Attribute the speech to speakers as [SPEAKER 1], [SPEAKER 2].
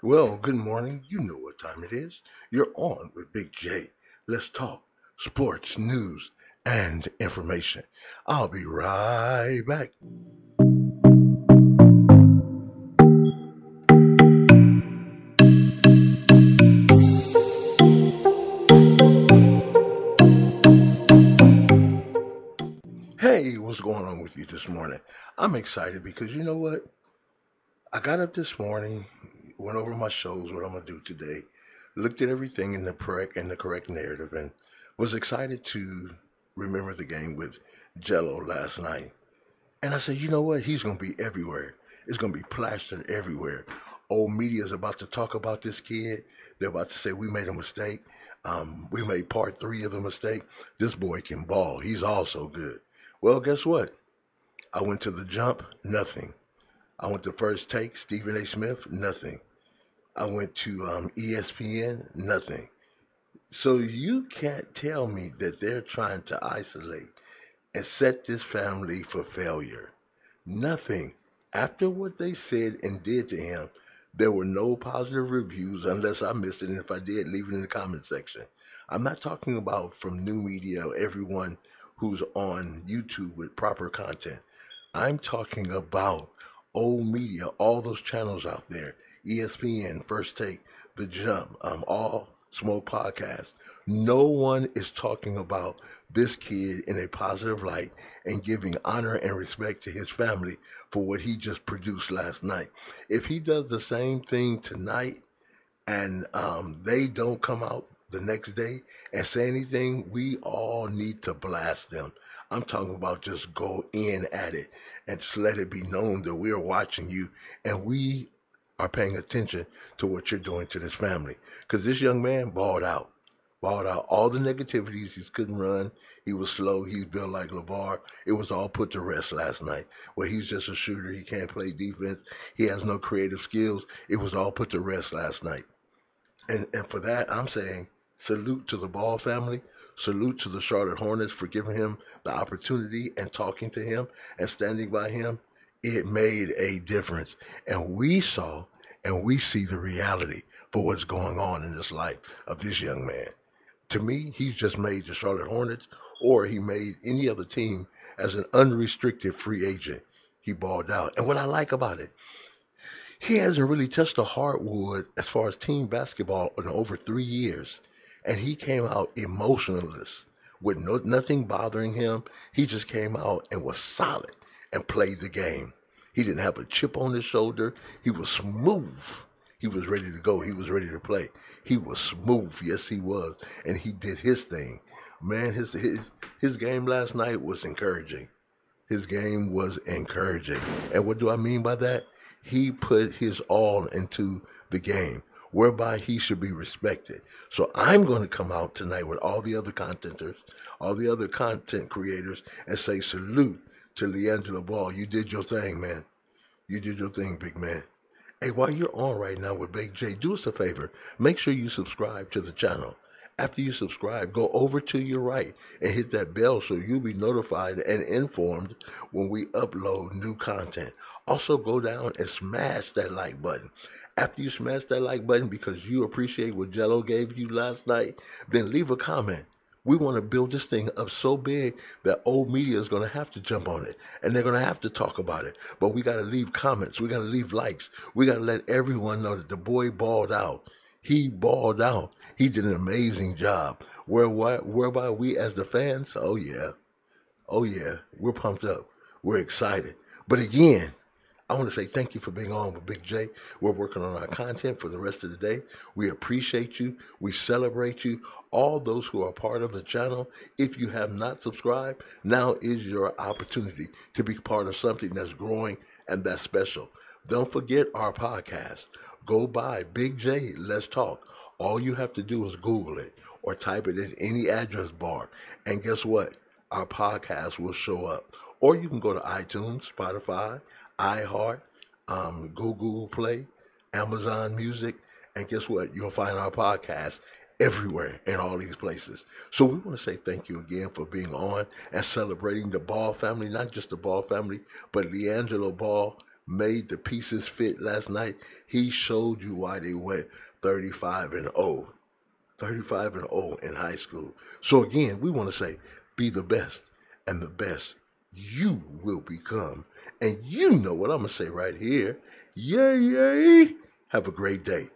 [SPEAKER 1] Well, good morning. You know what time it is. You're on with Big J. Let's talk sports, news, and information. I'll be right back. Hey, what's going on with you this morning? I'm excited because you know what? I got up this morning, went over my shows, what I'm gonna do today, looked at everything in the correct in the correct narrative, and was excited to remember the game with Gelo last night. And I said, you know what? He's gonna be everywhere. It's gonna be plastered everywhere. Old media is about to talk about this kid. They're about to say we made a mistake. Um, we made part three of the mistake. This boy can ball. He's also good. Well, guess what? I went to the jump, nothing. I went to First Take, Stephen A. Smith, nothing. I went to um, ESPN, nothing. So you can't tell me that they're trying to isolate and set this family for failure. Nothing. After what they said and did to him, there were no positive reviews unless I missed it. And if I did, leave it in the comment section. I'm not talking about from new media everyone who's on YouTube with proper content. I'm talking about old media, all those channels out there, ESPN, First Take, The Jump, um, all Smoke Podcast. No one is talking about this kid in a positive light and giving honor and respect to his family for what he just produced last night. If he does the same thing tonight and um, they don't come out the next day and say anything, we all need to blast them. I'm talking about just go in at it and just let it be known that we are watching you and we are paying attention to what you're doing to this family. Because this young man balled out. Balled out all the negativities. He couldn't run. He was slow. He's built like LaVar. It was all put to rest last night. Where he's just a shooter. He can't play defense. He has no creative skills. It was all put to rest last night. And and for that, I'm saying salute to the Ball family. Salute to the Charlotte Hornets for giving him the opportunity and talking to him and standing by him. It made a difference. And we saw and we see the reality for what's going on in this life of this young man. To me, he's just made the Charlotte Hornets or he made any other team as an unrestricted free agent. He balled out. And what I like about it, he hasn't really touched a hardwood as far as team basketball in over three years. And he came out emotionless with no, nothing bothering him. He just came out and was solid and played the game. He didn't have a chip on his shoulder. He was smooth. He was ready to go. He was ready to play. He was smooth. Yes, he was. And he did his thing. Man, his his his game last night was encouraging. His game was encouraging. And what do I mean by that? He put his all into the game, whereby he should be respected. So I'm going to come out tonight with all the other contenters, all the other content creators, and say salute to LiAngelo Ball. You did your thing, man. You did your thing, big man. Hey, while you're on right now with Big J, do us a favor. Make sure you subscribe to the channel. After you subscribe, go over to your right and hit that bell so you'll be notified and informed when we upload new content. Also, go down and smash that like button. After you smash that like button because you appreciate what Gelo gave you last night, then leave a comment. We want to build this thing up so big that old media is going to have to jump on it and they're going to have to talk about it. But we got to leave comments. We got to leave likes. We got to let everyone know that the boy balled out. He balled out. He did an amazing job. Whereby, whereby we as the fans, oh yeah, oh yeah, we're pumped up. We're excited. But again, I want to say thank you for being on with Big J. We're working on our content for the rest of the day. We appreciate you. We celebrate you. All those who are part of the channel, if you have not subscribed, now is your opportunity to be part of something that's growing and that's special. Don't forget our podcast. Go by Big J, Let's Talk. All you have to do is Google it or type it in any address bar. And guess what? Our podcast will show up. Or you can go to iTunes, Spotify, iHeart, um, Google Play, Amazon Music, and guess what? You'll find our podcast everywhere in all these places. So we want to say thank you again for being on and celebrating the Ball family, not just the Ball family, but LiAngelo Ball, made the pieces fit last night. He showed you why they went 35 and 0. 35 and 0 in high school. So again, we want to say be the best and the best you will become. And you know what I'm going to say right here. Yay, yay. Have a great day.